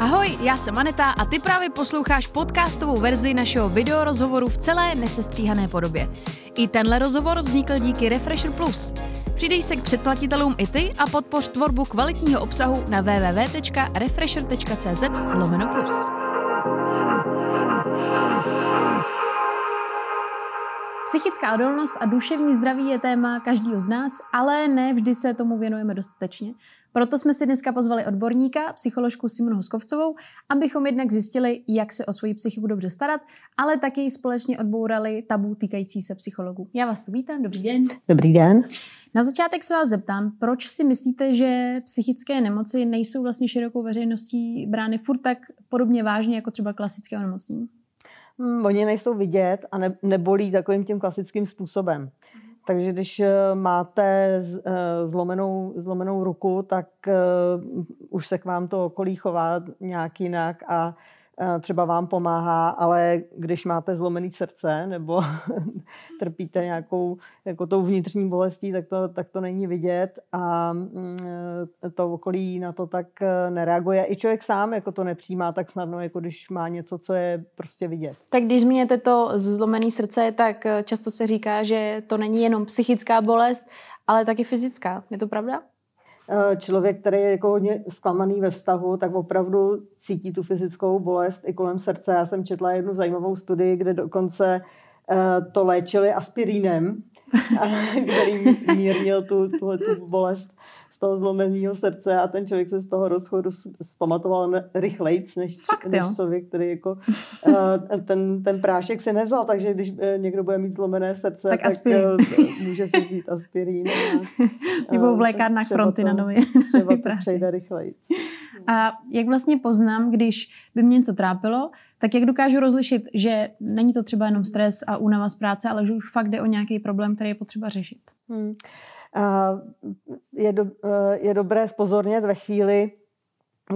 Ahoj, já jsem Aneta a ty právě posloucháš podcastovou verzi našeho videorozhovoru v celé nesestříhané podobě. I tenhle rozhovor vznikl díky Refresher Plus. Přidej se k předplatitelům i ty a podpoř tvorbu kvalitního obsahu na www.refresher.cz lomeno plus. Psychická odolnost a duševní zdraví je téma každého z nás, ale ne vždy se tomu věnujeme dostatečně. Proto jsme si dneska pozvali odborníka, psycholožku Simonu Hoskovcovou, abychom jednak zjistili, jak se o svoji psychiku dobře starat, ale taky společně odbourali tabu týkající se psychologů. Já vás tu vítám, dobrý den. Dobrý den. Na začátek se vás zeptám, proč si myslíte, že psychické nemoci nejsou vlastně širokou veřejností brány furt tak podobně vážně jako třeba klasické onemocnění? Hmm, oni nejsou vidět a ne, nebolí takovým tím klasickým způsobem. Takže když eh, máte eh, zlomenou, zlomenou ruku, tak uh, už se k vám to okolí chová nějak jinak a třeba vám pomáhá, ale když máte zlomený srdce nebo trpíte nějakou jako tou vnitřní bolestí, tak to, tak to není vidět a mm, to okolí na to tak nereaguje. I člověk sám jako to nepřijímá tak snadno, jako když má něco, co je prostě vidět. Tak když zmíněte to zlomený srdce, tak často se říká, že to není jenom psychická bolest, ale taky fyzická. Je to pravda? Eh, člověk, který je jako hodně zklamaný ve vztahu, tak opravdu cítí tu fyzickou bolest i kolem srdce. Já jsem četla jednu zajímavou studii, kde dokonce eh, to léčili aspirínem, který mírnil tu, tu, bolest toho zlomeného srdce a ten člověk se z toho rozchodu zpamatoval rychleji, než, Fakt, než člověk, který jako uh, ten, ten prášek si nevzal, takže když uh, někdo bude mít zlomené srdce, tak, tak uh, může si vzít aspirín. Nebo v lékárnách fronty na nově. Třeba to přejde rychleji. A jak vlastně poznám, když by mě něco trápilo, tak jak dokážu rozlišit, že není to třeba jenom stres a únava z práce, ale že už fakt jde o nějaký problém, který je potřeba řešit? Hmm je, do, je dobré spozornět ve chvíli,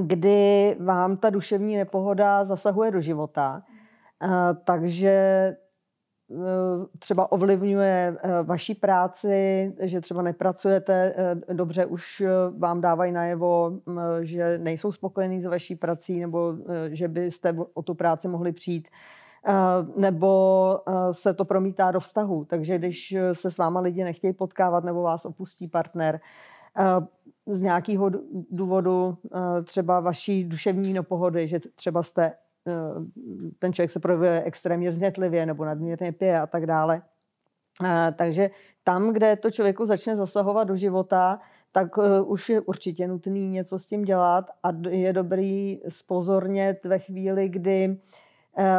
kdy vám ta duševní nepohoda zasahuje do života. Takže e, třeba ovlivňuje e, vaší práci, že třeba nepracujete e, dobře, už vám dávají najevo, že nejsou spokojení s vaší prací nebo že byste o tu práci mohli přijít nebo eh, se to promítá do vztahu. Takže když se s váma lidi nechtějí potkávat nebo vás opustí partner, eh, z nějakého důvodu třeba vaší duševní nepohody, že třeba jste, ten člověk se projevuje extrémně vznětlivě nebo nadměrně pije a tak dále. Takže tam, kde to člověku začne zasahovat do života, tak už je určitě nutný něco s tím dělat a je dobrý spozornět ve chvíli, kdy uh,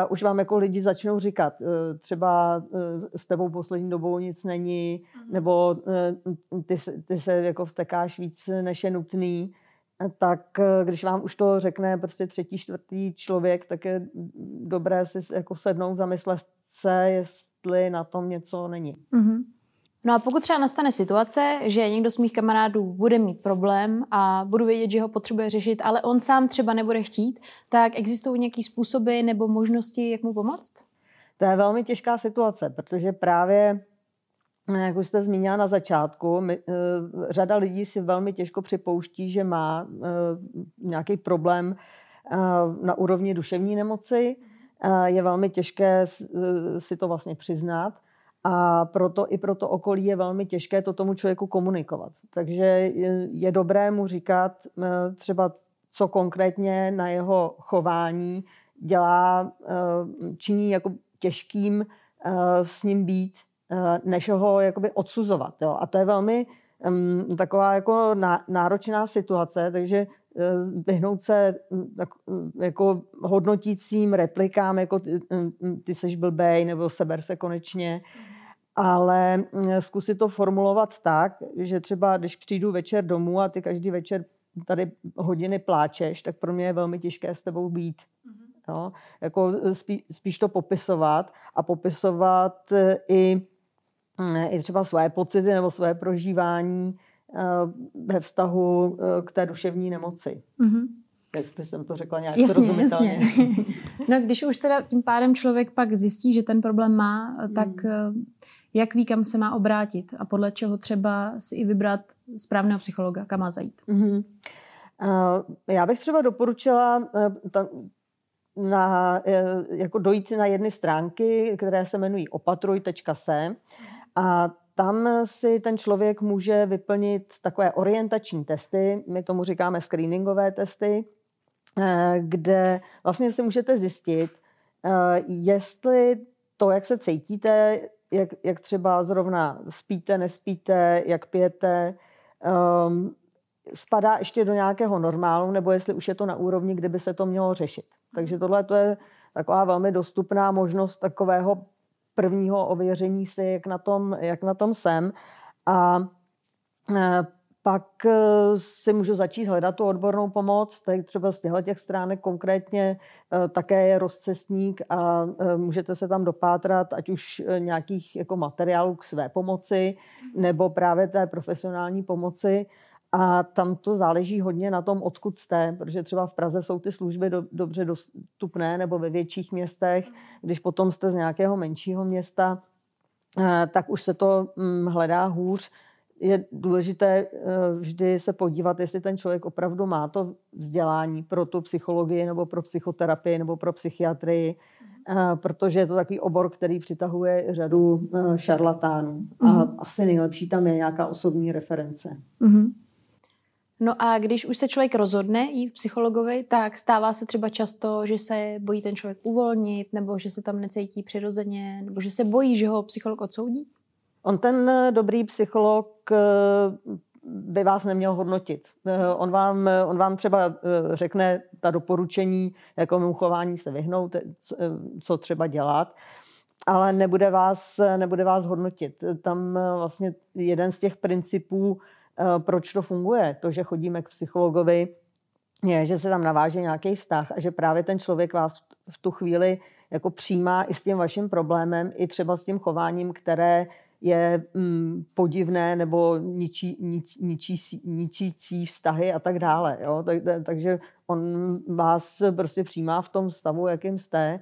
už vám jako lidi začnou říkat, uh, třeba uh, s tebou poslední dobou nic není, mm. nebo uh, ty, ty se jako vstekáš víc, než je nutný, tak když vám už to řekne prostě třetí, čtvrtý člověk, tak je dobré si jako sednout, zamyslet se, jestli na tom něco není. Mm-hmm. No a pokud třeba nastane situace, že někdo z mých kamarádů bude mít problém a budu vědět, že ho potřebuje řešit, ale on sám třeba nebude chtít, tak existují nějaké způsoby nebo možnosti, jak mu pomoct? To je velmi těžká situace, protože právě jak už jste zmínila na začátku, my, uh, řada lidí si velmi těžko připouští, že má uh, nějaký problém uh, na úrovni duševní nemoci. Je velmi těžké si to vlastně přiznat. A proto i pro to okolí je velmi těžké to tomu člověku komunikovat. Takže je, dobré mu říkat eh, třeba, co konkrétně na jeho chování dělá, eh, činí jako těžkým eh, s ním být, než ho jakoby odsuzovat. Jo. A to je velmi um, taková jako náročná situace, takže vyhnout se hm, tak, hm, jako hodnotícím replikám, jako ty, hm, ty seš blbej, nebo seber se konečně, ale zkusit to formulovat tak, že třeba když přijdu večer domů a ty každý večer tady hodiny pláčeš, tak pro mě je velmi těžké s tebou být. Mm-hmm. Jo? Jako spí, spíš to popisovat a popisovat e, i, i třeba své pocity nebo své prožívání ve vztahu e, k té duševní nemoci. Mm-hmm. Jestli jsem to řekla nějak jasně, srozumitelně. Jasně. No, když už teda tím pádem člověk pak zjistí, že ten problém má, tak mm jak ví, kam se má obrátit a podle čeho třeba si i vybrat správného psychologa, kam má zajít. Mm-hmm. Já bych třeba doporučila ta, na, jako dojít na jedny stránky, které se jmenují opatruj.se a tam si ten člověk může vyplnit takové orientační testy, my tomu říkáme screeningové testy, kde vlastně si můžete zjistit, jestli to, jak se cítíte, jak, jak třeba zrovna spíte, nespíte, jak pijete, um, spadá ještě do nějakého normálu, nebo jestli už je to na úrovni, kde by se to mělo řešit. Takže tohle to je taková velmi dostupná možnost takového prvního ověření si, jak na tom, jak na tom jsem. A e, pak e, si můžu začít hledat tu odbornou pomoc, tak třeba z těchto těch stránek konkrétně e, také je rozcestník a můžete se tam dopátrat, ať už nějakých jako materiálů k své pomoci, nebo právě té profesionální pomoci. A tam to záleží hodně na tom, odkud jste, protože třeba v Praze jsou ty služby do, dobře dostupné nebo ve větších městech. Když potom jste z nějakého menšího města, eh, tak už se to hm, hledá hůř. Je důležité eh, vždy se podívat, jestli ten člověk opravdu má to vzdělání pro tu psychologii nebo pro psychoterapii nebo pro psychiatrii, eh, protože je to takový obor, který přitahuje řadu šarlatánů. A mm-hmm. asi nejlepší tam je nějaká osobní reference. Mm-hmm. No a když už se člověk rozhodne jít psychologovi, tak stává se třeba často, že se bojí ten člověk uvolnit, nebo že se tam necítí přirozeně, nebo že se bojí, že ho psycholog odsoudí? On ten eh, dobrý psycholog eh, by vás neměl hodnotit. Eh, on vám, on vám třeba řekne ta doporučení, jakému chování se vyhnout, co třeba dělat, ale nebude vás, nebude vás hodnotit. Tam vlastně jeden z těch principů proč to funguje. To, že chodíme k psychologovi, je, že se tam naváže nějaký vztah a že právě ten člověk vás v tu chvíli jako přijímá i s tím vaším problémem, i třeba s tím chováním, které je mm, podivné nebo ničí, nič, ničí, ničící vztahy a tak dále. Jo? Tak, takže on vás prostě přijímá v tom stavu, jakým jste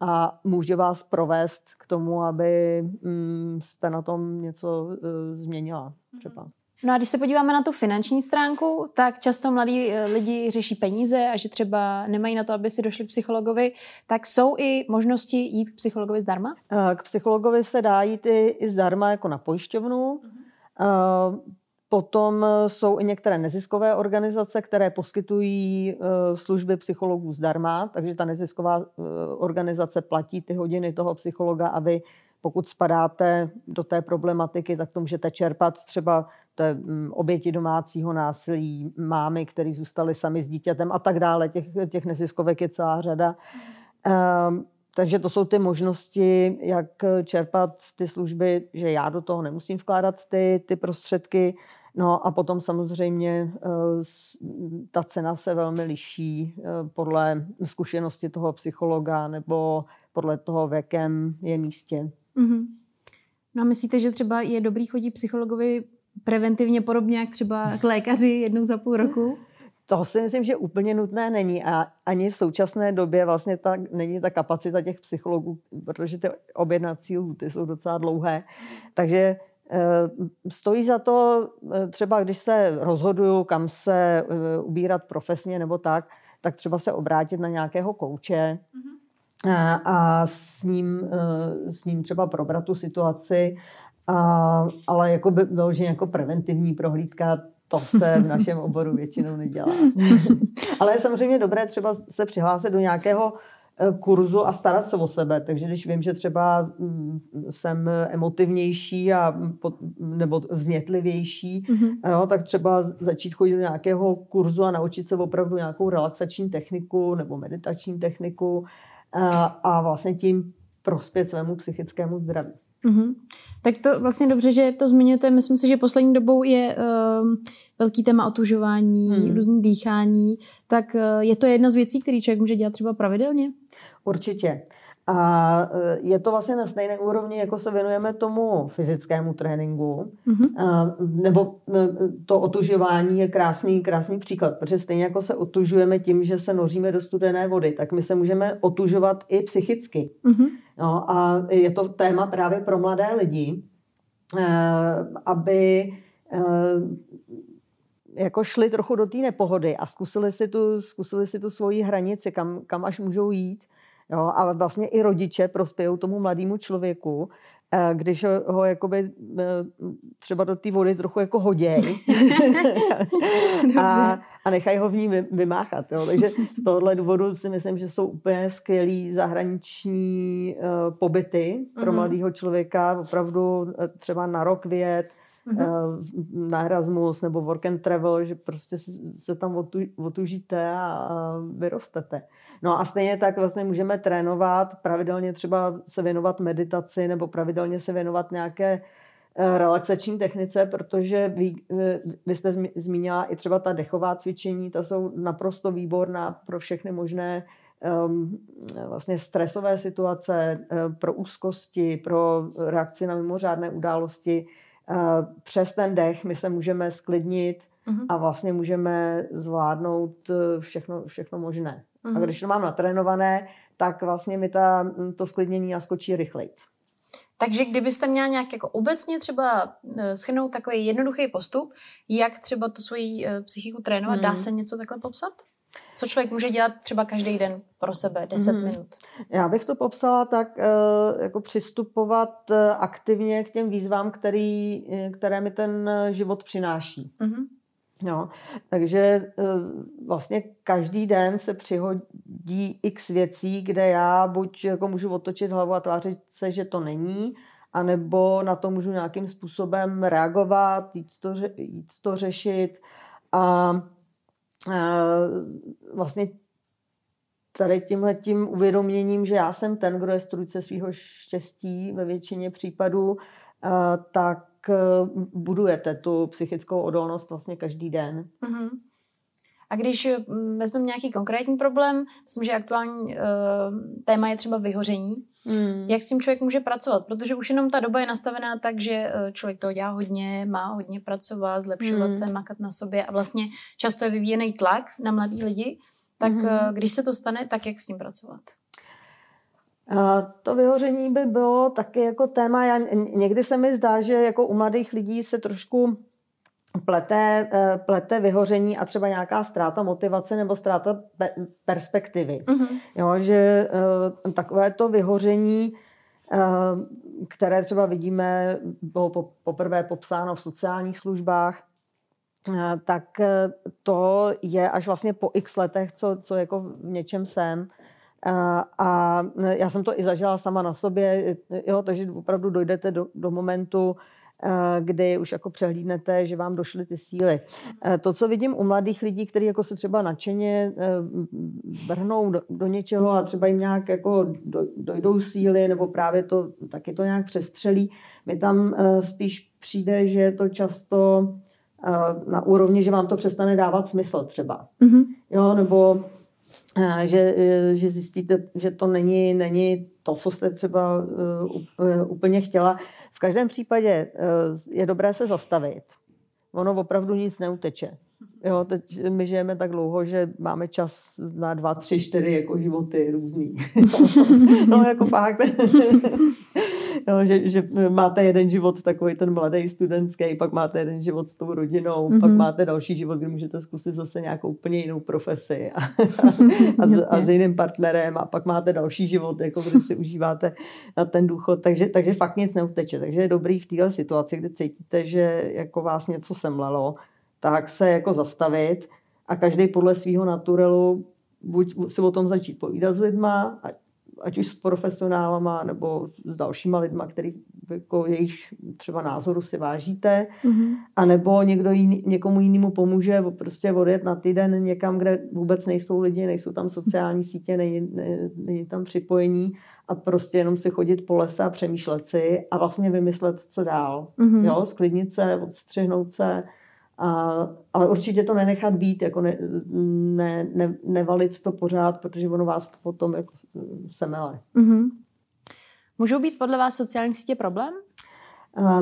a může vás provést k tomu, aby mm, jste na tom něco uh, změnila třeba. Mm-hmm. No a když se podíváme na tu finanční stránku, tak často mladí eh, lidi řeší peníze a že třeba nemají na to, aby si došli k psychologovi, tak jsou i možnosti jít k psychologovi zdarma? Eh, k psychologovi se dá jít i, i zdarma jako na pojišťovnu. Uh-huh. Potom jsou i některé neziskové organizace, které poskytují služby psychologů zdarma, takže ta nezisková organizace platí ty hodiny toho psychologa a vy pokud spadáte do té problematiky, tak to můžete čerpat třeba té mm, oběti domácího násilí, mámy, které zůstaly sami s dítětem a tak dále. Těch, těch neziskovek je celá řada. Um, takže to jsou ty možnosti, jak čerpat ty služby, že já do toho nemusím vkládat ty, ty prostředky. No a potom samozřejmě eh, ta cena se velmi liší eh, podle zkušenosti toho psychologa nebo podle toho, v jakém je místě. Mm-hmm. No a myslíte, že třeba je dobrý chodit psychologovi preventivně podobně jak třeba k lékaři jednou za půl roku? To si myslím, že úplně nutné není a ani v současné době vlastně ta, není ta kapacita těch psychologů, protože ty objednací lhuty jsou docela dlouhé. Takže e, stojí za to, e, třeba když se rozhoduju, kam se e, ubírat profesně nebo tak, tak třeba se obrátit na nějakého kouče, mm-hmm a s ním, s ním třeba probrat tu situaci, a, ale jako by vyloženě jako preventivní prohlídka, to se v našem oboru většinou nedělá. ale je samozřejmě dobré třeba se přihlásit do nějakého e, kurzu a starat se o sebe. Takže když vím, že třeba mm, jsem emotivnější a, nebo vznětlivější, mm-hmm. jo, tak třeba začít chodit do nějakého kurzu a naučit se opravdu nějakou relaxační techniku nebo meditační techniku a, a vlastně tím prospět svému psychickému zdraví. Mm-hmm. Tak to vlastně dobře, že to zmiňujete. Myslím si, že poslední dobou je uh, velký téma otužování, hmm. různý dýchání. Tak uh, je to jedna z věcí, které člověk může dělat třeba pravidelně? Určitě. A e, je to vlastně na stejné úrovni, jako se věnujeme tomu fyzickému tréninku. Mm-hmm. A, nebo e, to otužování je krásný, krásný příklad, protože stejně jako se otužujeme tím, že se noříme do studené vody, tak my se můžeme otužovat i psychicky. Mm-hmm. No, a je to téma právě pro mladé lidi, aby jako šli trochu do té nepohody a zkusili si tu, zkusili si tu svoji hranici, kam, kam až můžou jít. Jo, a vlastně i rodiče prospějou tomu mladému člověku, eh, když ho, ho jakoby eh, třeba do té vody trochu jako hoděj a, a nechají ho v ní vymáchat. Jo. Takže z tohohle důvodu si myslím, že jsou úplně skvělý zahraniční uh, pobyty pro mm-hmm. mladého člověka, opravdu třeba na rok vět, mm-hmm. na Erasmus nebo work and travel, že prostě se tam otu, otužíte a, a vyrostete. No a stejně tak vlastně můžeme trénovat, pravidelně třeba se věnovat meditaci nebo pravidelně se věnovat nějaké eh, relaxační technice, protože vy, eh, vy jste zmínila i třeba ta dechová cvičení, ta jsou naprosto výborná pro všechny možné um, vlastně stresové situace, pro úzkosti, pro reakci na mimořádné události. Uh, přes ten dech my se můžeme sklidnit uh-huh. a vlastně můžeme zvládnout všechno, všechno možné. Mm-hmm. A mhm. když to mám natrénované, tak vlastně mi ta, to sklidnění naskočí rychleji. Takže kdybyste měla nějak jako obecně třeba eh, schrnout takový jednoduchý postup, jak třeba tu svoji eh, psychiku trénovat, mm. dá mhm. se něco takhle popsat? Co člověk může dělat třeba každý den pro sebe, 10 mm. minut? Já bych to popsala tak, eh, jako přistupovat aktivně k těm výzvám, který, které mi ten život přináší. Mm-hmm. No, takže eh, vlastně každý den se přihodí x věcí, kde já buď jako můžu otočit hlavu a tvářit se, že to není, anebo na to můžu nějakým způsobem reagovat, jít to, jít to řešit. A vlastně tady tímhle tím uvědoměním, že já jsem ten, kdo je strůjce svého štěstí ve většině případů, tak Eh, budujete tu psychickou odolnost vlastně každý den. Uh-huh. A když mm, vezmeme nějaký konkrétní problém, myslím, že aktuální uh, téma je třeba vyhoření. Hmm. Jak s tím člověk může pracovat? Protože už jenom ta doba je nastavená tak, že uh, člověk to dělá hodně, má hodně pracovat, zlepšovat hmm. se, makat na sobě a vlastně často je vyvíjený tlak na mladý lidi. Tak hmm. uh, když se to stane, tak jak s tím pracovat? To vyhoření by bylo taky jako téma. Já, někdy se mi zdá, že jako u mladých lidí se trošku plete, eh, plete vyhoření a třeba nějaká ztráta motivace nebo ztráta perspektivy. Mm-hmm. Jo, že uh, takové to vyhoření, uh, které třeba vidíme, bylo poprvé popsáno v sociálních službách, tak to je až vlastně po x letech, co, co jako v něčem jsem. A, a já jsem to i zažila sama na sobě, jo, takže opravdu dojdete do, do momentu, kdy už jako přehlídnete, že vám došly ty síly. To, co vidím u mladých lidí, kteří jako se třeba nadšeně e, vrhnou do, do něčeho a třeba jim nějak jako dojdou síly, nebo právě to taky to nějak přestřelí, mi tam spíš přijde, že je to často na úrovni, že vám to přestane dávat smysl třeba. Mm-hmm. Jo, nebo že, že zjistíte, že to není, není to, co jste třeba e, e, úplně chtěla. V každém případě je dobré se zastavit. Ono opravdu nic neuteče. Jo, teď my žijeme tak dlouho, že máme čas na dva, tři, čtyři jako životy různý. no jako fakt. jo, že, že máte jeden život takový ten mladý studentský, pak máte jeden život s tou rodinou, mm-hmm. pak mhm. máte další život, kdy můžete zkusit zase nějakou úplně jinou profesi a, a, a, a s jiným partnerem a pak máte další život, jako kdy si užíváte na ten důchod. Takže, takže fakt nic neuteče. Takže je dobrý v této situaci, kdy cítíte, že jako vás něco semlelo, tak se jako zastavit a každý podle svého naturelu buď si o tom začít povídat s lidma, ať, už s profesionálama nebo s dalšíma lidma, který jako jejich třeba názoru si vážíte, mm-hmm. a nebo někdo jiný, někomu jinému pomůže prostě odjet na týden někam, kde vůbec nejsou lidi, nejsou tam sociální sítě, není, ne, není tam připojení a prostě jenom si chodit po lese a přemýšlet si a vlastně vymyslet, co dál. Mm-hmm. Jo, sklidnit se, odstřihnout se, a, ale určitě to nenechat být, jako ne, ne, ne, nevalit to pořád, protože ono vás to potom jako semele. Mm-hmm. Můžou být podle vás sociální sítě problém? A,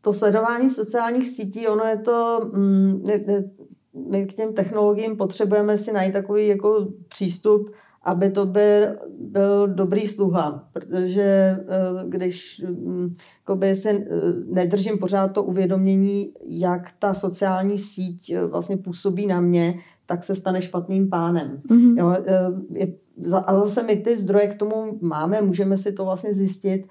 to sledování sociálních sítí, ono je to, mm, my k těm technologiím potřebujeme si najít takový jako přístup, aby to byl, byl dobrý sluha, protože když mm, se nedržím pořád to uvědomění, jak ta sociální síť vlastně působí na mě, tak se stane špatným pánem. Mm-hmm. Jo, je, a zase my ty zdroje k tomu máme, můžeme si to vlastně zjistit,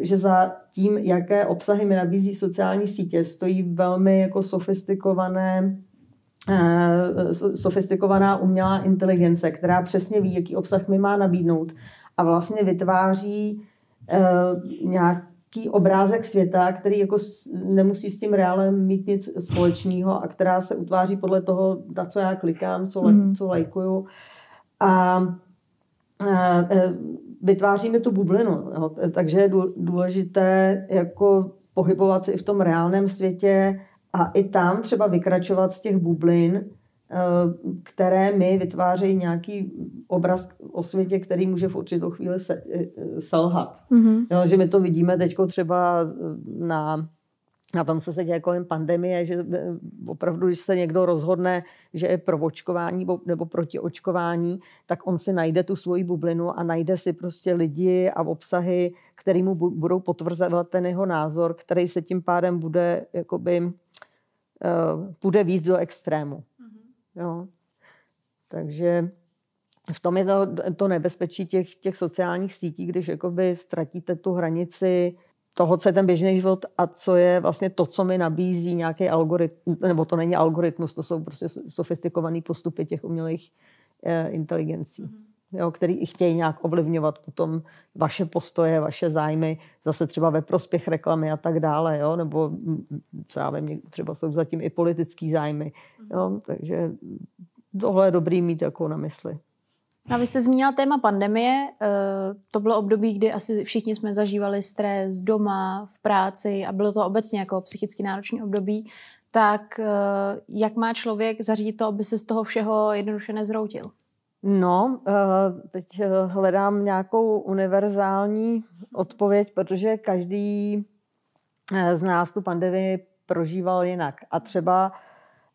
že za tím, jaké obsahy mi nabízí sociální sítě, stojí velmi jako sofistikované sofistikovaná umělá inteligence, která přesně ví, jaký obsah mi má nabídnout a vlastně vytváří nějaký obrázek světa, který jako nemusí s tím reálem mít nic společného a která se utváří podle toho, na co já klikám, co, mm. co lajkuju. A, a vytváříme tu bublinu. Jo. Takže je důležité jako pohybovat se i v tom reálném světě a i tam třeba vykračovat z těch bublin, eh, které mi vytvářejí nějaký obraz o světě, který může v určitou chvíli se, eh, selhat. Mm-hmm. Jo, že my to vidíme teď třeba na na tom, co se děje kolem pandemie, že eh, opravdu, když se někdo rozhodne, že je pro očkování nebo proti očkování, tak on si najde tu svoji bublinu a najde si prostě lidi a obsahy, který mu budou potvrzovat ten jeho názor, který se tím pádem bude jakoby půjde víc do extrému. Mm-hmm. Jo. Takže v tom je to, to nebezpečí těch, těch sociálních sítí, když jakoby ztratíte tu hranici toho, co je ten běžný život a co je vlastně to, co mi nabízí nějaký algoritmus, nebo to není algoritmus, to jsou prostě sofistikované postupy těch umělých eh, inteligencí, mm-hmm. Jo, který chtějí nějak ovlivňovat potom vaše postoje, vaše zájmy, zase třeba ve prospěch reklamy a tak dále, jo, nebo co já vím, třeba jsou zatím i politický zájmy, jo, takže tohle je dobrý mít jako na mysli. A vy jste zmínila téma pandemie. Eh, to bylo období, kdy asi všichni jsme zažívali stres doma, v práci a bylo to obecně jako psychicky náročné období. Tak eh, jak má člověk zařídit to, aby se z toho všeho jednoduše nezroutil? No, eh, teď hledám nějakou univerzální odpověď, protože každý z nás tu pandemii prožíval jinak. A třeba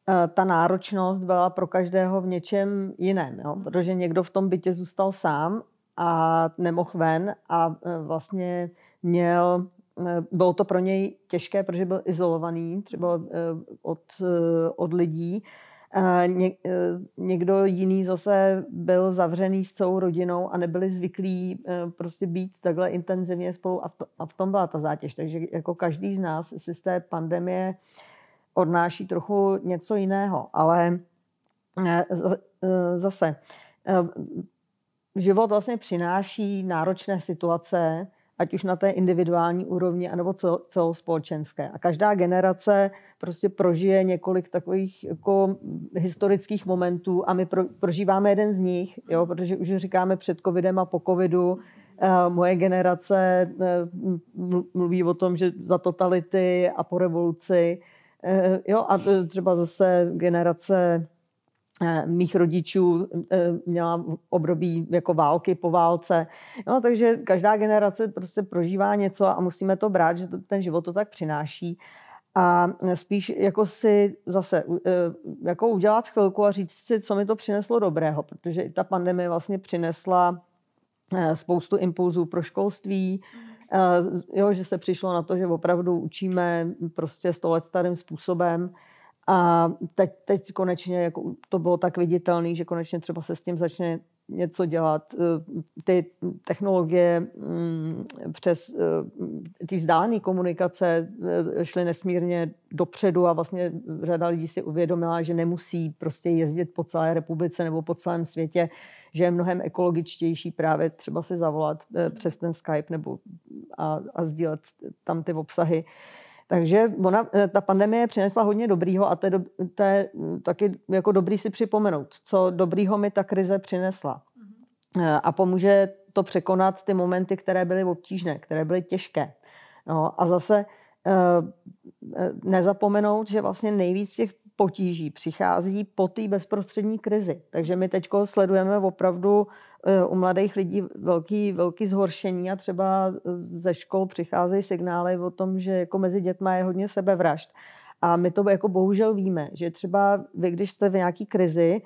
Eh, ta náročnost byla pro každého v něčem jiném, jo? protože někdo v tom bytě zůstal sám a nemohl ven a eh, vlastně měl, eh, bylo to pro něj těžké, protože byl izolovaný třeba od, od lidí. Ně, někdo jiný zase byl zavřený s celou rodinou a nebyli zvyklí prostě být takhle intenzivně spolu a, to, a v tom byla ta zátěž. Takže jako každý z nás si z té pandemie odnáší trochu něco jiného, ale eh, zase život vlastně přináší náročné situace, ať už na té individuální úrovni, anebo celospolečenské. A každá generace prostě prožije několik takových jako historických momentů a my pro, prožíváme jeden z nich, jo, protože už říkáme před covidem a po covidu, moje generace mluví o tom, že za totality a po revoluci Eh, jo, a třeba zase generace eh, mých rodičů eh, měla období jako války po válce. No, takže každá generace prostě prožívá něco a musíme to brát, že ten život to tak přináší. A spíš jako si zase jako udělat chvilku a říct si, co mi to přineslo dobrého, protože i ta pandemie vlastně přinesla spoustu impulzů pro školství, jo, že se přišlo na to, že opravdu učíme prostě sto let starým způsobem. A teď, teď konečně jako to bylo tak viditelné, že konečně třeba se s tím začne něco dělat. Eh, ty technologie mm, přes eh, ty vzdálené komunikace eh, šly nesmírně dopředu a vlastně řada lidí si uvědomila, že nemusí prostě jezdit po celé republice nebo po celém světě, že je mnohem ekologičtější právě třeba si zavolat přes ten Skype nebo a, a sdílet tam ty obsahy. Takže ona, ta pandemie přinesla hodně dobrýho a to je, do, to je taky jako dobrý si připomenout, co dobrýho mi ta krize přinesla. Mm-hmm. A pomůže to překonat ty momenty, které byly obtížné, které byly těžké. No, a zase nezapomenout, že vlastně nejvíc těch potíží přichází po té bezprostřední krizi. Takže my teď sledujeme opravdu eh, u mladých lidí velký, velký zhoršení a třeba ze škol přicházejí signály o tom, že jako mezi dětma je hodně sebevražd. A my to jako bohužel víme, že třeba vy, když jste v nějaký krizi,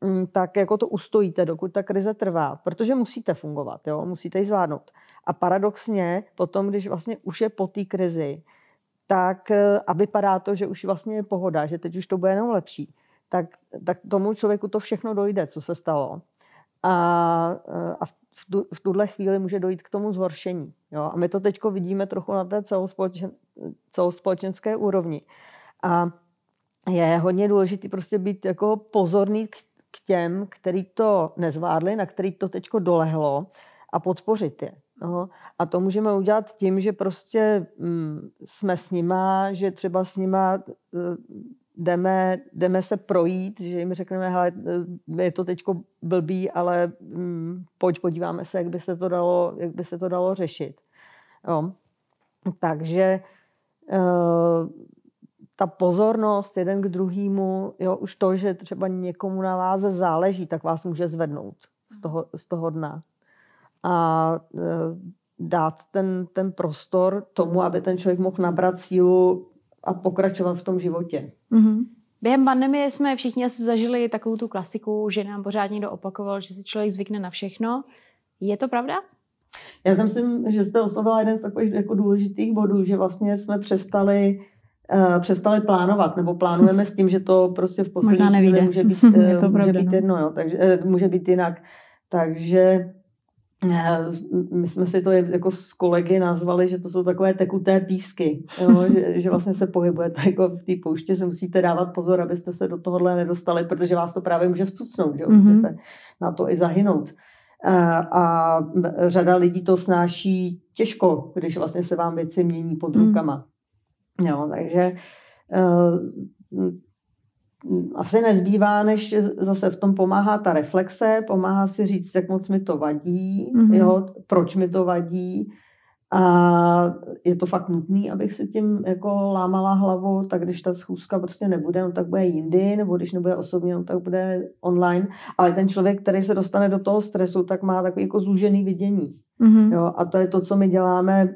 mm, tak jako to ustojíte, dokud ta krize trvá, protože musíte fungovat, jo? musíte ji zvládnout. A paradoxně potom, když vlastně už je po té krizi, tak eh, a vypadá to, že už vlastně je pohoda, že teď už to bude jenom lepší, tak, tak tomu člověku to všechno dojde, co se stalo. A, eh, a v, tu, v tuhle chvíli může dojít k tomu zhoršení. Jo? A my to teď vidíme trochu na té celospolečen, celospolečenské úrovni. A je hodně důležité prostě být jako pozorný k, k těm, který to nezvládli, na který to teď dolehlo a podpořit je. No, a to můžeme udělat tím, že prostě mm, jsme s nima, že třeba s nima uh, jdeme, jdeme se projít, že jim řekneme, hele, je to teď blbý, ale mm, pojď podíváme se, jak by se to dalo, jak by se to dalo řešit. Jo. Takže uh, ta pozornost jeden k druhému, jo, už to, že třeba někomu na vás záleží, tak vás může zvednout z toho, z toho dna. A e, dát ten, ten prostor tomu, aby ten člověk mohl nabrat sílu a pokračovat v tom životě. Mm-hmm. Během pandemie jsme všichni asi zažili takovou tu klasiku, že nám pořád někdo opakoval, že si člověk zvykne na všechno. Je to pravda? Já si myslím, že jste oslovila jeden z takových jako důležitých bodů, že vlastně jsme přestali uh, přestali plánovat, nebo plánujeme s tím, že to prostě v poslední chvíli může být, uh, to může pravda, být no. jedno, jo, takže, může být jinak. Takže my jsme si to jako s kolegy nazvali, že to jsou takové tekuté písky, jo? Že, že vlastně se pohybujete jako v té pouště, se musíte dávat pozor, abyste se do tohohle nedostali, protože vás to právě může vstucnout, že mm-hmm. můžete na to i zahynout. A, a řada lidí to snáší těžko, když vlastně se vám věci mění pod mm. rukama. Jo, takže uh, asi nezbývá, než zase v tom pomáhá ta reflexe, pomáhá si říct, jak moc mi to vadí, mm-hmm. jo, proč mi to vadí, a je to fakt nutný, abych si tím jako lámala hlavu, tak když ta schůzka prostě nebude, no tak bude jindy, nebo když nebude osobně, no tak bude online. Ale ten člověk, který se dostane do toho stresu, tak má takový jako zúžený vidění. Mm-hmm. Jo, a to je to, co my děláme.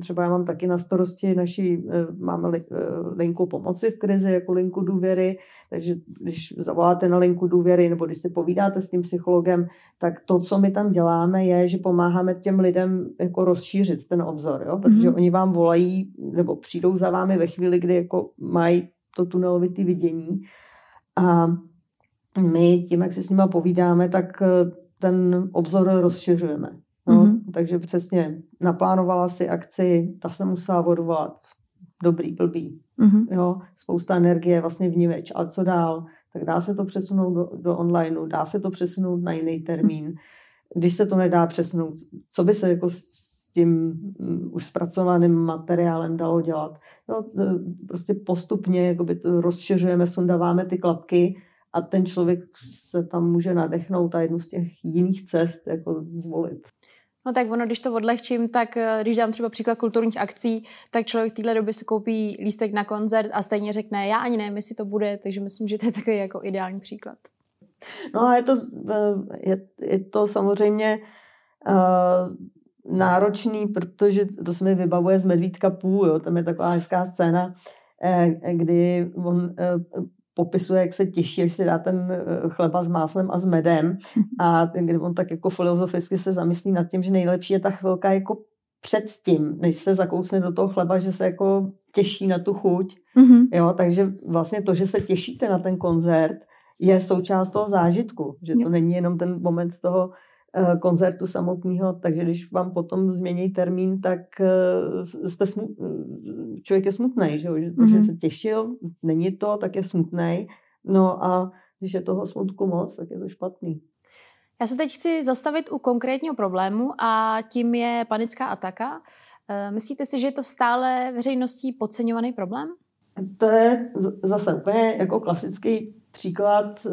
Třeba já mám taky na starosti naší, eh, máme li, eh, linku pomoci v krizi, jako linku důvěry, takže když zavoláte na linku důvěry, nebo když si povídáte s tím psychologem, tak to, co my tam děláme, je, že pomáháme těm lidem jako rozšířit ten obzor, jo? protože mm-hmm. oni vám volají, nebo přijdou za vámi ve chvíli, kdy jako mají to tunelovitý vidění. A my tím, jak si s nimi povídáme, tak eh, ten obzor rozšiřujeme. No, mm-hmm. Takže přesně naplánovala si akci, ta se musela odvolat. Dobrý, blbý. Mm-hmm. Jo, spousta energie vlastně vníveč. Ale co dál? Tak dá se to přesunout do, do onlineu, dá se to přesunout na jiný termín. Když se to nedá přesunout, co by se jako s tím um, už zpracovaným materiálem dalo dělat? No, prostě postupně jakoby to rozšiřujeme, sundáváme ty klapky a ten člověk se tam může nadechnout a jednu z těch jiných cest jako zvolit. No tak ono, když to odlehčím, tak eh, když dám třeba příklad kulturních akcí, tak člověk v téhle době si koupí lístek na koncert a stejně řekne, já ani nevím, jestli to bude, takže myslím, že to je takový jako ideální příklad. No a je to, eh, je, je to samozřejmě uh, náročný, protože to se mi vybavuje z Medvídka půl, jo, tam je taková hezká scéna, kdy on popisuje, jak se těší, až si dá ten eh, chleba s máslem a s medem a on tak jako filozoficky se zamyslí nad tím, že nejlepší je ta chvilka jako předtím, než se zakousne do toho chleba, že se jako těší na tu chuť. Mm-hmm. Jo, takže vlastně to, že se těšíte na ten koncert, je součást toho zážitku, že to není jenom ten moment toho koncertu samotného, takže když vám potom změní termín, tak eh, jste smut, člověk je smutný, že, mm-hmm. že se těšil, není to, tak je smutný. No a když je toho smutku moc, tak je to špatný. Já se teď chci zastavit u konkrétního problému a tím je panická ataka. Eh, myslíte si, že je to stále veřejností podceňovaný problém? To je zase úplně jako klasický příklad eh,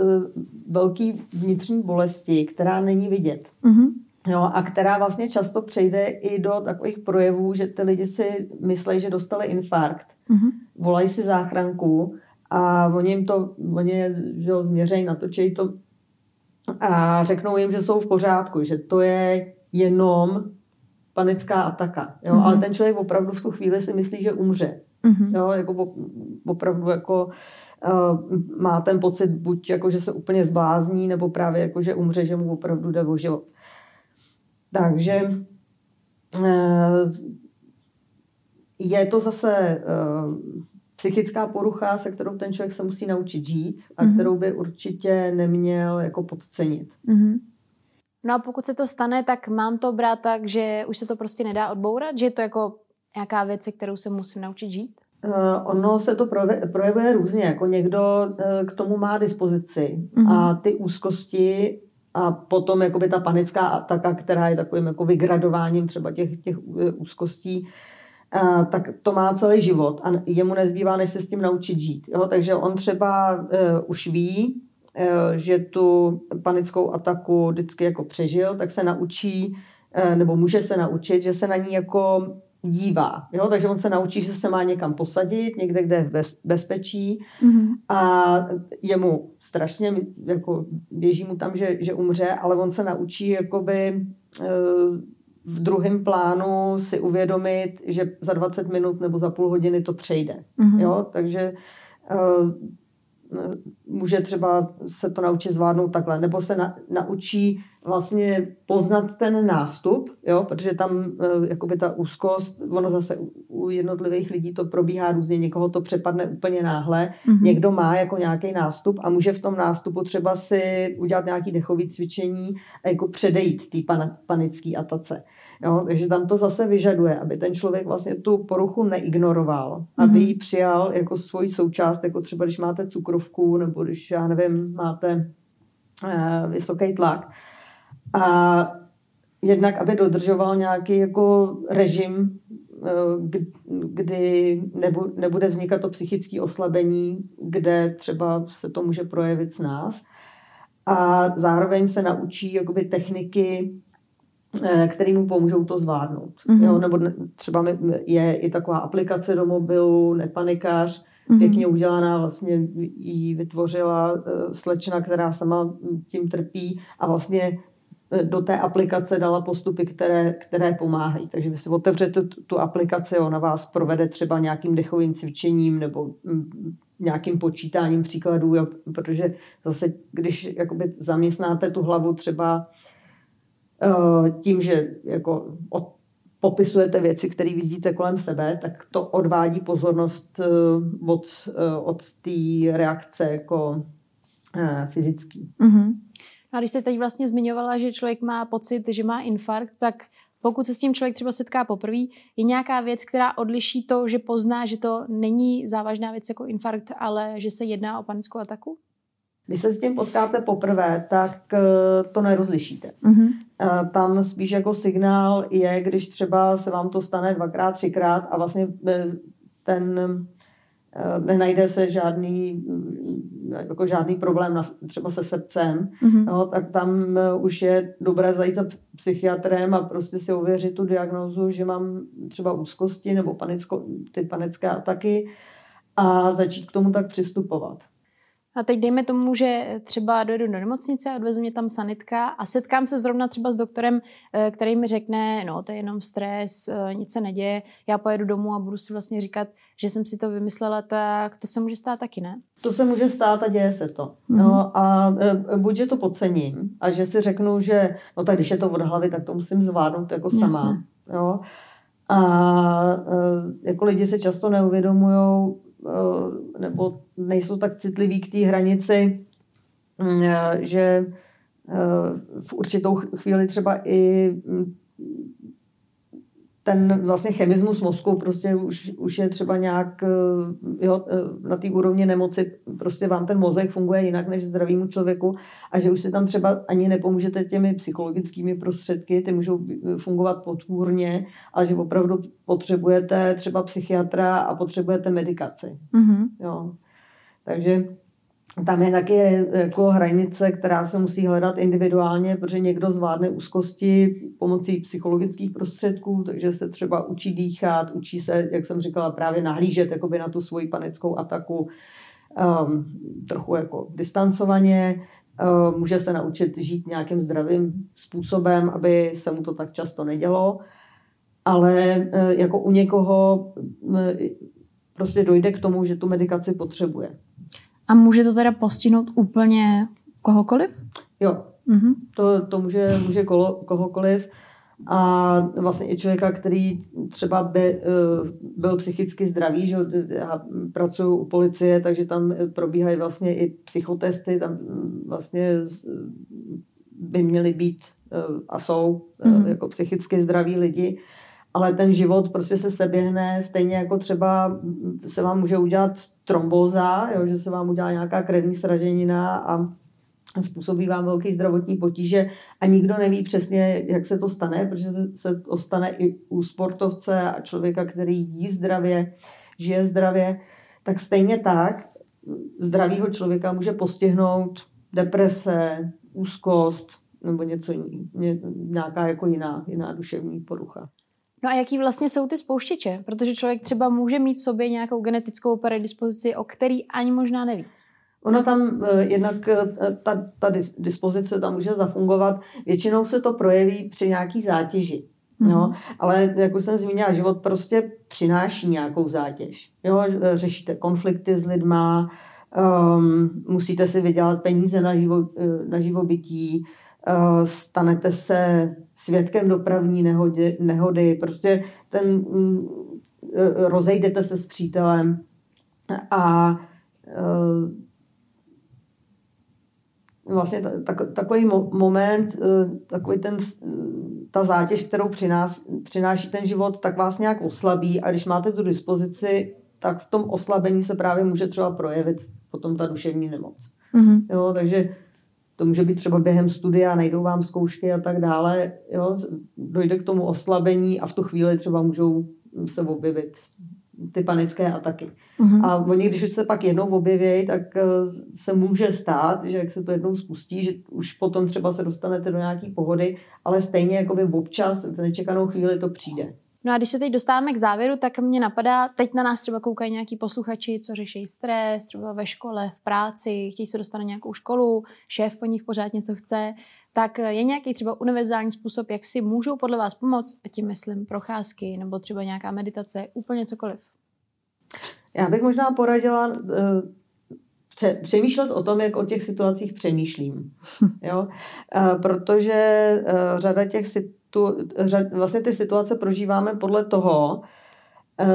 velký vnitřní bolesti, která není vidět. Mm-hmm. Jo, a která vlastně často přejde i do takových projevů, že ty lidi si myslí, že dostali infarkt, mm-hmm. volají si záchranku a oni jim to, oni že ho změřejí, natočí to a řeknou jim, že jsou v pořádku, že to je jenom panická ataka. Jo? Mm-hmm. Ale ten člověk opravdu v tu chvíli si myslí, že umře. Mm-hmm. Jo, jako opravdu jako uh, má ten pocit buď jako, že se úplně zblázní, nebo právě jako, že umře, že mu opravdu jde o život. Takže uh, je to zase uh, psychická porucha, se kterou ten člověk se musí naučit žít a mm-hmm. kterou by určitě neměl jako podcenit. Mm-hmm. No a pokud se to stane, tak mám to brát tak, že už se to prostě nedá odbourat, že je to jako nějaká věc, kterou se musím naučit žít? Uh, ono se to projevuje, různě, jako někdo uh, k tomu má dispozici mm-hmm. a ty úzkosti a potom jakoby ta panická ataka, která je takovým jako vygradováním třeba těch, těch úzkostí, uh, tak to má celý život a jemu nezbývá, než se s tím naučit žít. Jo? Takže on třeba uh, už ví, uh, že tu panickou ataku vždycky jako přežil, tak se naučí, uh, nebo může se naučit, že se na ní jako dívá. Jo? Takže on se naučí, že se má někam posadit, někde, kde je v bezpečí mm-hmm. a je mu strašně, jako běží mu tam, že, že umře, ale on se naučí jakoby eh, v druhém plánu si uvědomit, že za 20 minut nebo za půl hodiny to přejde. Mm-hmm. Jo? Takže eh, může třeba se to naučit zvládnout takhle, nebo se na, naučí vlastně poznat ten nástup, jo, protože tam e, jakoby ta úzkost, ono zase u, u jednotlivých lidí to probíhá různě, někoho to přepadne úplně náhle, mm-hmm. někdo má jako nějaký nástup a může v tom nástupu třeba si udělat nějaký dechový cvičení a jako předejít té pan, panické atace. Jo, takže tam to zase vyžaduje, aby ten člověk vlastně tu poruchu neignoroval, mm-hmm. aby ji přijal jako svoji součást, jako třeba když máte cukrovku nebo když, já nevím, máte uh, vysoký tlak, a jednak, aby dodržoval nějaký jako režim, eh, kdy nebude vznikat to psychické oslabení, kde třeba se to může projevit z nás. A zároveň se naučí jakoby techniky, eh, které mu pomůžou to zvládnout. Mm-hmm. Jo, nebo třeba je i taková aplikace do mobilu, nepanikář, mm-hmm. pěkně udělaná, vlastně ji vytvořila eh, slečna, která sama tím trpí a vlastně do té aplikace dala postupy, které, které pomáhají. Takže vy si otevřete tu, tu aplikaci, ona vás provede třeba nějakým dechovým cvičením nebo mm, nějakým počítáním příkladů, jo, protože zase, když jakoby zaměstnáte tu hlavu třeba uh, tím, že jako od, popisujete věci, které vidíte kolem sebe, tak to odvádí pozornost uh, od, od té reakce jako fyzický. Mm-hmm. A když jste teď vlastně zmiňovala, že člověk má pocit, že má infarkt, tak pokud se s tím člověk třeba setká poprvé, je nějaká věc, která odliší to, že pozná, že to není závažná věc jako infarkt, ale že se jedná o panickou ataku? Když se s tím potkáte poprvé, tak eh, to nerozlišíte. Mm-hmm. Tam spíš jako signál je, když třeba se vám to stane dvakrát, třikrát a vlastně eh, ten nenajde se žádný, mm, jako žádný problém na, třeba se srdcem, mm-hmm. no, tak tam eh, už je dobré zajít za psychiatrem a prostě si ověřit tu diagnózu, že mám třeba úzkosti nebo panicko, ty panické ataky a začít k tomu tak přistupovat. A teď dejme tomu, že třeba dojdu do nemocnice a odvezu mě tam sanitka a setkám se zrovna třeba s doktorem, eh, který mi řekne, no to je jenom stres, eh, nic se neděje, já pojedu domů a budu si vlastně říkat, že jsem si to vymyslela, tak to se může stát taky, ne? To se může stát a děje se to. Mm-hmm. No a e, buď, že to podcením a že si řeknu, že no tak když je to od hlavy, tak to musím zvládnout jako sama. Jo. A jako lidi si často neuvědomují, Eh, nebo nejsou tak citliví k té hranici, mm, eh, že eh, v určitou chvíli třeba i mm, ten vlastně chemismus mozku prostě už, už je třeba nějak eh, jo, eh, na té úrovni nemoci, prostě vám ten mozek funguje jinak než zdravému člověku a že už si tam třeba ani nepomůžete těmi psychologickými prostředky, ty můžou fungovat podpůrně, ale že opravdu potřebujete třeba psychiatra a potřebujete medikaci. Mm-hmm. Jo. Takže tam je taky jako hranice, která se musí hledat individuálně, protože někdo zvládne úzkosti pomocí psychologických prostředků, takže se třeba učí dýchat, učí se, jak jsem říkala, právě nahlížet jakoby na tu svoji panickou ataku um, trochu jako distancovaně, um, může se naučit žít nějakým zdravým způsobem, aby se mu to tak často nedělo, ale uh, jako u někoho uh, prostě dojde k tomu, že tu medikaci potřebuje. A může to teda postihnout úplně kohokoliv? Jo, mm-hmm. to, to může, může kolo, kohokoliv. A vlastně i člověka, který třeba by, uh, byl psychicky zdravý, že já pracuji u policie, takže tam probíhají vlastně i psychotesty, tam vlastně by měly být uh, a jsou mm-hmm. jako psychicky zdraví lidi ale ten život prostě se seběhne, stejně jako třeba se vám může udělat trombóza, jo, že se vám udělá nějaká krevní sraženina a způsobí vám velký zdravotní potíže a nikdo neví přesně, jak se to stane, protože se to stane i u sportovce a člověka, který jí zdravě, žije zdravě, tak stejně tak zdravýho člověka může postihnout deprese, úzkost nebo něco, nějaká jako jiná, jiná duševní porucha. No a jaký vlastně jsou ty spouštěče? Protože člověk třeba může mít v sobě nějakou genetickou predispozici, o který ani možná neví. Ono tam eh, jednak eh, ta, ta dispozice tam může zafungovat. Většinou se to projeví při nějaký zátěži. Jo? Ale jak už jsem zmínila, život prostě přináší nějakou zátěž. Jo? Řešíte konflikty s lidma, um, musíte si vydělat peníze na, živo, eh, na živobytí, stanete se svědkem dopravní nehody, nehody, prostě ten mm, rozejdete se s přítelem a uh, vlastně tak, takový moment, eh, takový ten, ta zátěž, kterou přinás, přináší ten život, tak vás nějak oslabí a když máte tu dispozici, tak v tom oslabení se právě může třeba projevit potom ta duševní nemoc. Mm-hmm. Jo, takže to může být třeba během studia, najdou vám zkoušky a tak dále, jo, dojde k tomu oslabení a v tu chvíli třeba můžou se objevit ty panické ataky. Uh-huh. A oni, když se pak jednou objeví, tak eh, se může stát, že jak se to jednou spustí, že už potom třeba se dostanete do nějaké pohody, ale stejně jakoby občas v nečekanou chvíli to přijde. No a když se teď dostáváme k závěru, tak mě napadá, teď na nás třeba koukají nějaký posluchači, co řeší stres, třeba ve škole, v práci, chtějí se dostat na nějakou školu, šéf po nich pořád něco chce, tak je nějaký třeba univerzální způsob, jak si můžou podle vás pomoct, a tím myslím procházky nebo třeba nějaká meditace, úplně cokoliv. Já bych možná poradila uh, přemýšlet o tom, jak o těch situacích přemýšlím. jo? Uh, protože uh, řada těch situací tu, vlastně ty situace prožíváme podle toho, eh,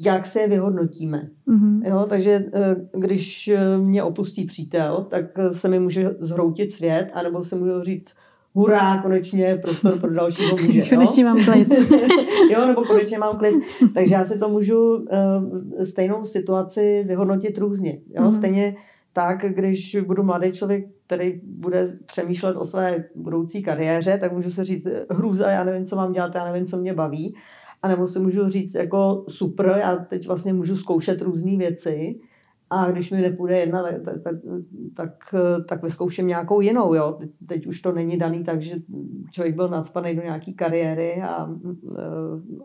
jak se je vyhodnotíme. Mm-hmm. Jo, takže eh, když eh, mě opustí přítel, tak se mi může zhroutit svět, anebo se můžu říct, hurá, konečně prostor pro dalšího muže. konečně mám klid. jo, nebo konečně mám klid. Takže já si to můžu uh, stejnou situaci vyhodnotit různě. Jo? Mm-hmm. Stejně tak, když budu mladý člověk, který bude přemýšlet o své budoucí kariéře, tak můžu se říct hrůza, já nevím, co mám dělat, já nevím, co mě baví. A nebo si můžu říct jako super, já teď vlastně můžu zkoušet různé věci a když mi nepůjde jedna, tak, tak, tak, tak vyzkouším nějakou jinou. Jo. Teď už to není daný tak, že člověk byl nadspaný do nějaké kariéry a,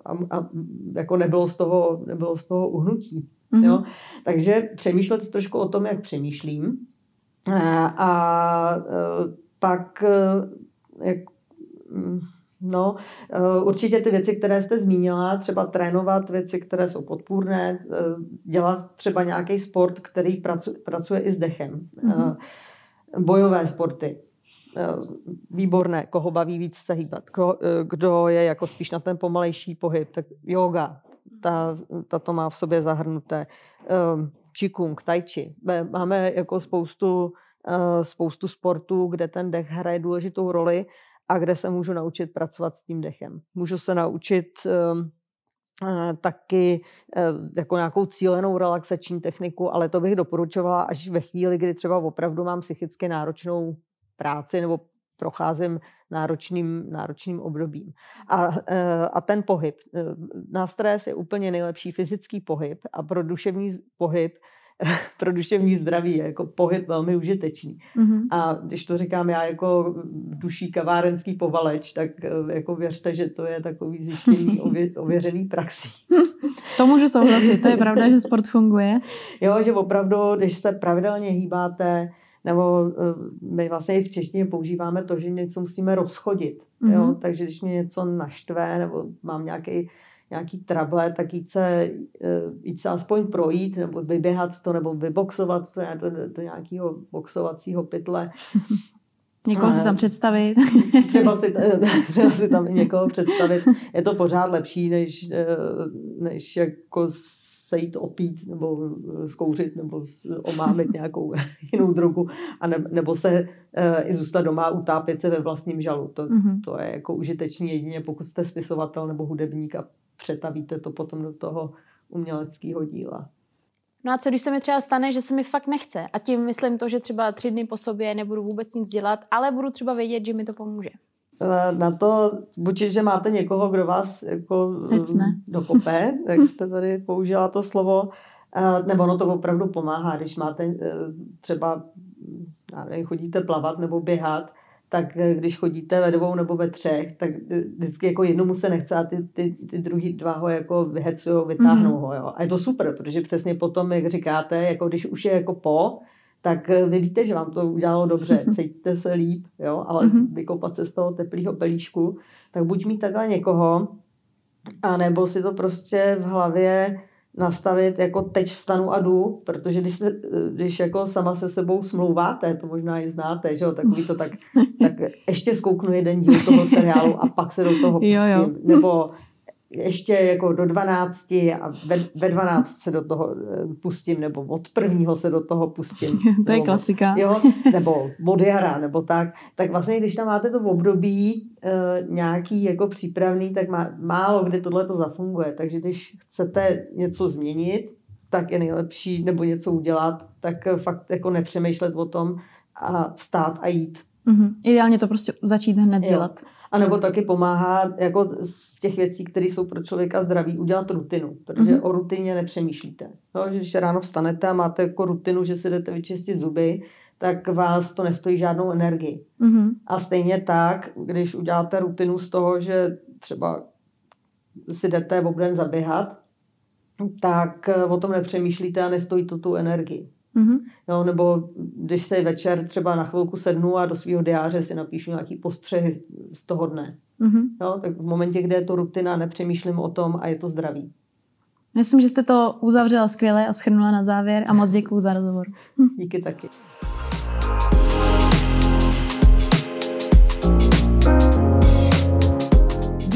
a, a jako nebylo z toho, nebylo z toho uhnutí. Mm-hmm. Jo? Takže přemýšlet trošku o tom, jak přemýšlím. A, a e, pak e, jak, mm, No, určitě ty věci, které jste zmínila, třeba trénovat věci, které jsou podpůrné, dělat třeba nějaký sport, který pracuje, pracuje i s dechem. Mm-hmm. Bojové sporty. Výborné, koho baví víc se hýbat. kdo je jako spíš na ten pomalejší pohyb, tak yoga, ta, ta to má v sobě zahrnuté. Čikung, ehm, tai chi. Máme jako spoustu, eh, spoustu sportů, kde ten dech hraje důležitou roli a kde se můžu naučit pracovat s tím dechem. Můžu se naučit ehm, eh, taky eh, jako nějakou cílenou relaxační techniku, ale to bych doporučovala až ve chvíli, kdy třeba opravdu mám psychicky náročnou práci nebo procházím náročným, náročným obdobím. A, eh, a ten pohyb. Eh, na stres je úplně nejlepší fyzický pohyb a pro duševní pohyb pro duševní zdraví je jako pohyb velmi užitečný. Mm-hmm. A když to říkám já jako duší kavárenský povaleč, tak eh, jako věřte, že to je takový zjištěný ově, ověřený praxí. to můžu souhlasit, to je pravda, že sport funguje. Jo, že opravdu, když se pravidelně hýbáte, nebo eh, my vlastně i v češtině používáme to, že něco musíme rozchodit. Mm-hmm. Jo? Mhm. Takže když mě něco naštve, nebo mám nějaký nějaký trable, tak jít se, eh, jít se aspoň projít, nebo vyběhat to, nebo vyboxovat to do, do, do nějakého boxovacího pytle. Někoho si tam představit. třeba, si, třeba si tam i někoho představit. Je to pořád lepší, než, než jako se jít opít nebo zkouřit nebo omámit nějakou jinou drogu a ne, nebo se uh, i zůstat doma a utápět se ve vlastním žalu. To, mm-hmm. to je jako užitečný jedině, pokud jste spisovatel nebo hudebník a přetavíte to potom do toho uměleckého díla. No a co když se mi třeba stane, že se mi fakt nechce? A tím myslím to, že třeba tři dny po sobě nebudu vůbec nic dělat, ale budu třeba vědět, že mi to pomůže. Eh, na to, buď, že máte někoho, kdo vás jako dokope, jak jste tady použila to slovo, eh, nebo ono to opravdu pomáhá, když máte eh, třeba, nevím, chodíte plavat nebo běhat, tak když chodíte ve dvou nebo ve třech, tak vždycky jako jednomu se nechce a ty, ty, ty druhý dva ho jako vyhecují, vytáhnou mm-hmm. ho. Jo. A je to super, protože přesně potom, jak říkáte, jako když už je jako po, tak eh, vy víte, že vám to udělalo dobře, cítíte se líp, jo, ale mm-hmm. vykopat se z toho teplého pelíšku, tak buď mít takhle někoho, anebo si to prostě v hlavě nastavit jako teď vstanu a jdu, protože když, se, eh, když jako sama se sebou smlouváte, to možná i znáte, že jo, takový to tak, tak ještě zkouknu jeden díl toho seriálu a pak se do toho pustím. Jo, jo. Nebo ještě jako do 12 a ve, ve 12 se do toho eh, pustím, nebo od prvního se do toho pustím. to je klasika. Jo, nebo od jara, nebo tak. Tak vlastně, když tam máte to v období e, nějaký jako přípravný, tak má, málo kde tohle to zafunguje. Takže když chcete něco změnit, tak je nejlepší, nebo něco udělat, tak fakt jako nepřemýšlet o tom a vstát a jít. Mm-hmm. Ideálně to prostě začít hned jo. dělat. A nebo taky pomáhá jako z těch věcí, které jsou pro člověka zdraví, udělat rutinu, protože mm-hmm. o rutině nepřemýšlíte. No, že když ráno vstanete a máte jako rutinu, že si jdete vyčistit zuby, tak vás to nestojí žádnou energii. Mm-hmm. A stejně tak, když uděláte rutinu z toho, že třeba si jdete v obden zaběhat, tak o tom nepřemýšlíte a nestojí to tu energii. Mm-hmm. Jo, nebo když se večer třeba na chvilku sednu a do svého diáře si napíšu nějaký postřehy z toho dne. Mm-hmm. Jo, tak v momentě, kde je to rutina, nepřemýšlím o tom a je to zdravý. Myslím, že jste to uzavřela skvěle a schrnula na závěr a moc děkuji za rozhovor. Díky taky.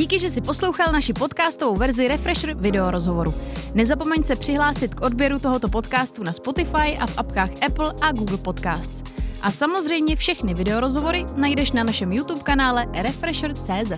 Díky, že si poslouchal naši podcastovou verzi Refresher video rozhovoru. Nezapomeň se přihlásit k odběru tohoto podcastu na Spotify a v apkách Apple a Google Podcasts. A samozřejmě všechny videorozhovory najdeš na našem YouTube kanále Refresher.cz.